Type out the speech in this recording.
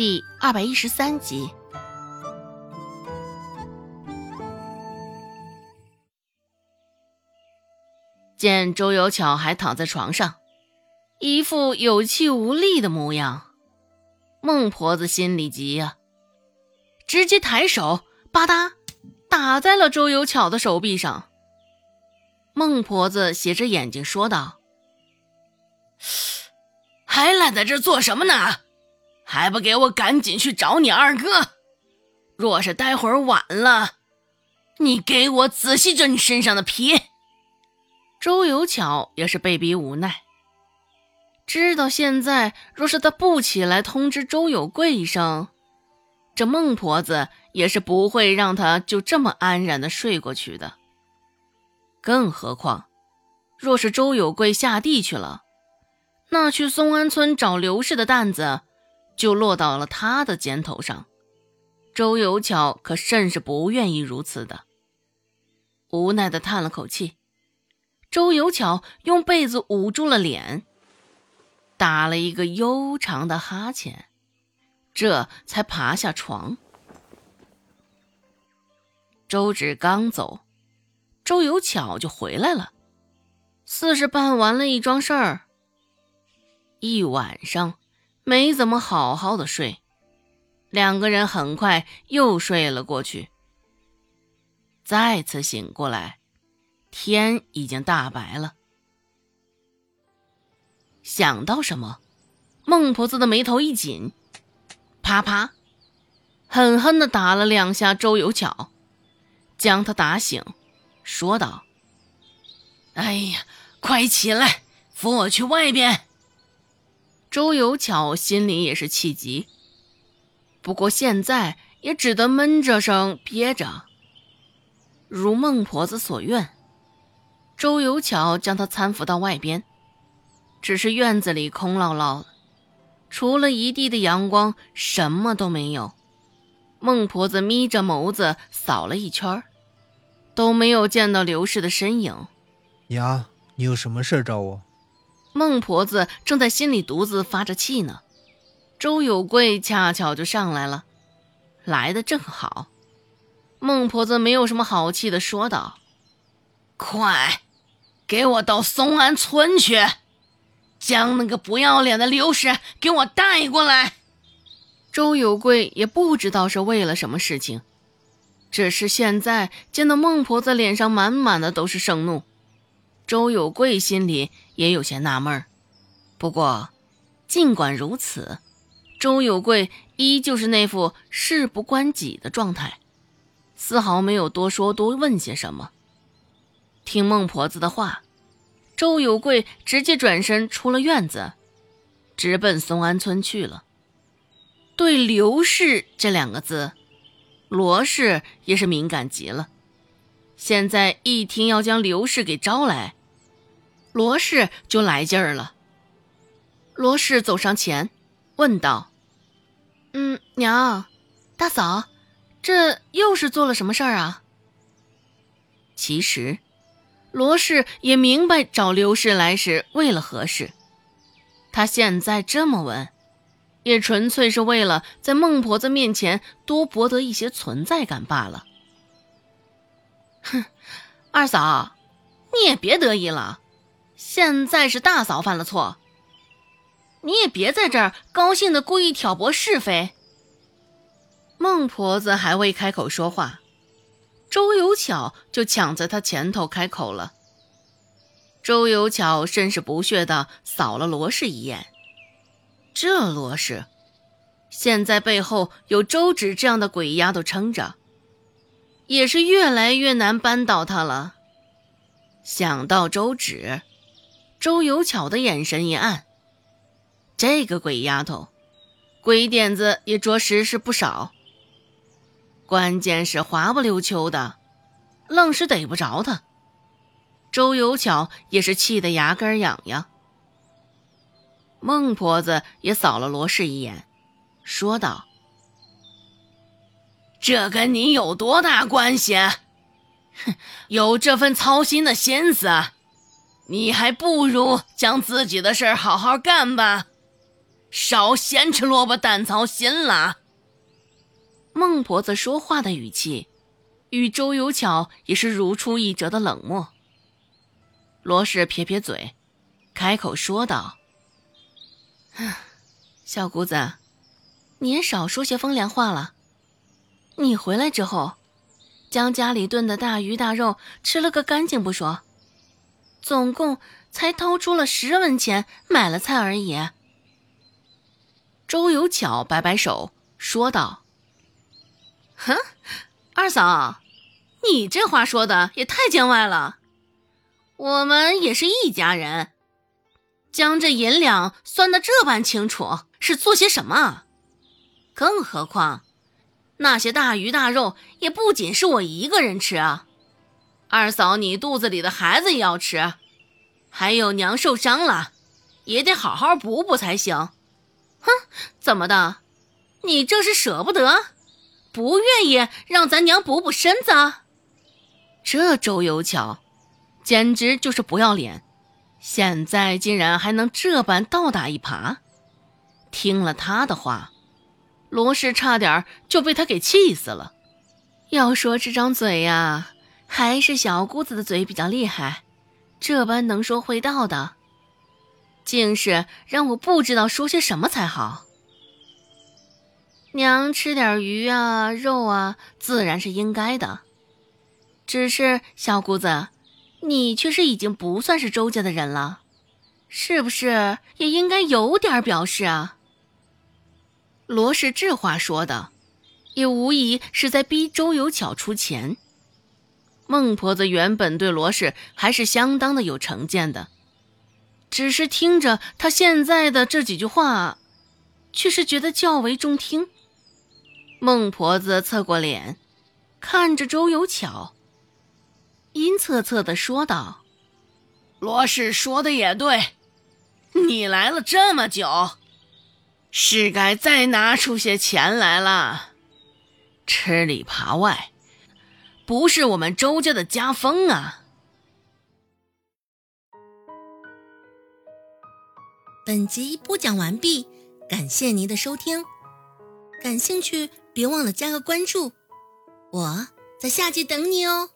第二百一十三集。见周有巧还躺在床上，一副有气无力的模样，孟婆子心里急呀，直接抬手吧嗒打在了周有巧的手臂上。孟婆子斜着眼睛说道：“ 还赖在这做什么呢？还不给我赶紧去找你二哥！若是待会儿晚了，你给我仔细着你身上的皮！”周有巧也是被逼无奈，知道现在若是他不起来通知周有贵一声，这孟婆子也是不会让他就这么安然的睡过去的。更何况，若是周有贵下地去了，那去松安村找刘氏的担子就落到了他的肩头上。周有巧可甚是不愿意如此的，无奈的叹了口气。周有巧用被子捂住了脸，打了一个悠长的哈欠，这才爬下床。周芷刚走，周有巧就回来了，似是办完了一桩事儿。一晚上没怎么好好的睡，两个人很快又睡了过去。再次醒过来。天已经大白了，想到什么，孟婆子的眉头一紧，啪啪，狠狠的打了两下周有巧，将他打醒，说道：“哎呀，快起来，扶我去外边。”周有巧心里也是气急，不过现在也只得闷着声憋着，如孟婆子所愿。周有巧将他搀扶到外边，只是院子里空落落的，除了一地的阳光，什么都没有。孟婆子眯着眸子扫了一圈，都没有见到刘氏的身影。娘，你有什么事找我？孟婆子正在心里独自发着气呢，周有贵恰巧就上来了，来的正好。孟婆子没有什么好气的说道：“快！”给我到松安村去，将那个不要脸的刘氏给我带过来。周有贵也不知道是为了什么事情，只是现在见到孟婆子脸上满满的都是盛怒，周有贵心里也有些纳闷不过，尽管如此，周有贵依旧是那副事不关己的状态，丝毫没有多说多问些什么。听孟婆子的话，周有贵直接转身出了院子，直奔松安村去了。对“刘氏”这两个字，罗氏也是敏感极了。现在一听要将刘氏给招来，罗氏就来劲儿了。罗氏走上前，问道：“嗯，娘，大嫂，这又是做了什么事儿啊？”其实。罗氏也明白找刘氏来是为了何事，他现在这么问，也纯粹是为了在孟婆子面前多博得一些存在感罢了。哼，二嫂，你也别得意了，现在是大嫂犯了错，你也别在这儿高兴的故意挑拨是非。孟婆子还未开口说话。周有巧就抢在她前头开口了。周有巧甚是不屑的扫了罗氏一眼。这罗氏，现在背后有周芷这样的鬼丫头撑着，也是越来越难扳倒她了。想到周芷，周有巧的眼神一暗。这个鬼丫头，鬼点子也着实是不少。关键是滑不溜秋的，愣是逮不着他。周有巧也是气得牙根痒痒。孟婆子也扫了罗氏一眼，说道：“这跟你有多大关系？哼，有这份操心的心思，你还不如将自己的事儿好好干吧。”少咸吃萝卜淡操心了。孟婆子说话的语气，与周有巧也是如出一辙的冷漠。罗氏撇撇嘴，开口说道：“小姑子，你也少说些风凉话了。你回来之后，将家里炖的大鱼大肉吃了个干净不说，总共才掏出了十文钱买了菜而已。”周有巧摆摆手说道：“哼，二嫂，你这话说的也太见外了。”我们也是一家人，将这银两算得这般清楚，是做些什么？更何况，那些大鱼大肉也不仅是我一个人吃啊，二嫂你肚子里的孩子也要吃，还有娘受伤了，也得好好补补才行。哼，怎么的？你这是舍不得，不愿意让咱娘补补身子？这周有巧。简直就是不要脸！现在竟然还能这般倒打一耙。听了他的话，罗氏差点就被他给气死了。要说这张嘴呀，还是小姑子的嘴比较厉害，这般能说会道的，竟是让我不知道说些什么才好。娘吃点鱼啊、肉啊，自然是应该的。只是小姑子。你却是已经不算是周家的人了，是不是也应该有点表示啊？罗氏这话说的，也无疑是在逼周有巧出钱。孟婆子原本对罗氏还是相当的有成见的，只是听着他现在的这几句话，却是觉得较为中听。孟婆子侧过脸，看着周有巧。阴恻恻的说道：“罗氏说的也对，你来了这么久，是该再拿出些钱来了。吃里扒外，不是我们周家的家风啊。”本集播讲完毕，感谢您的收听。感兴趣，别忘了加个关注，我在下集等你哦。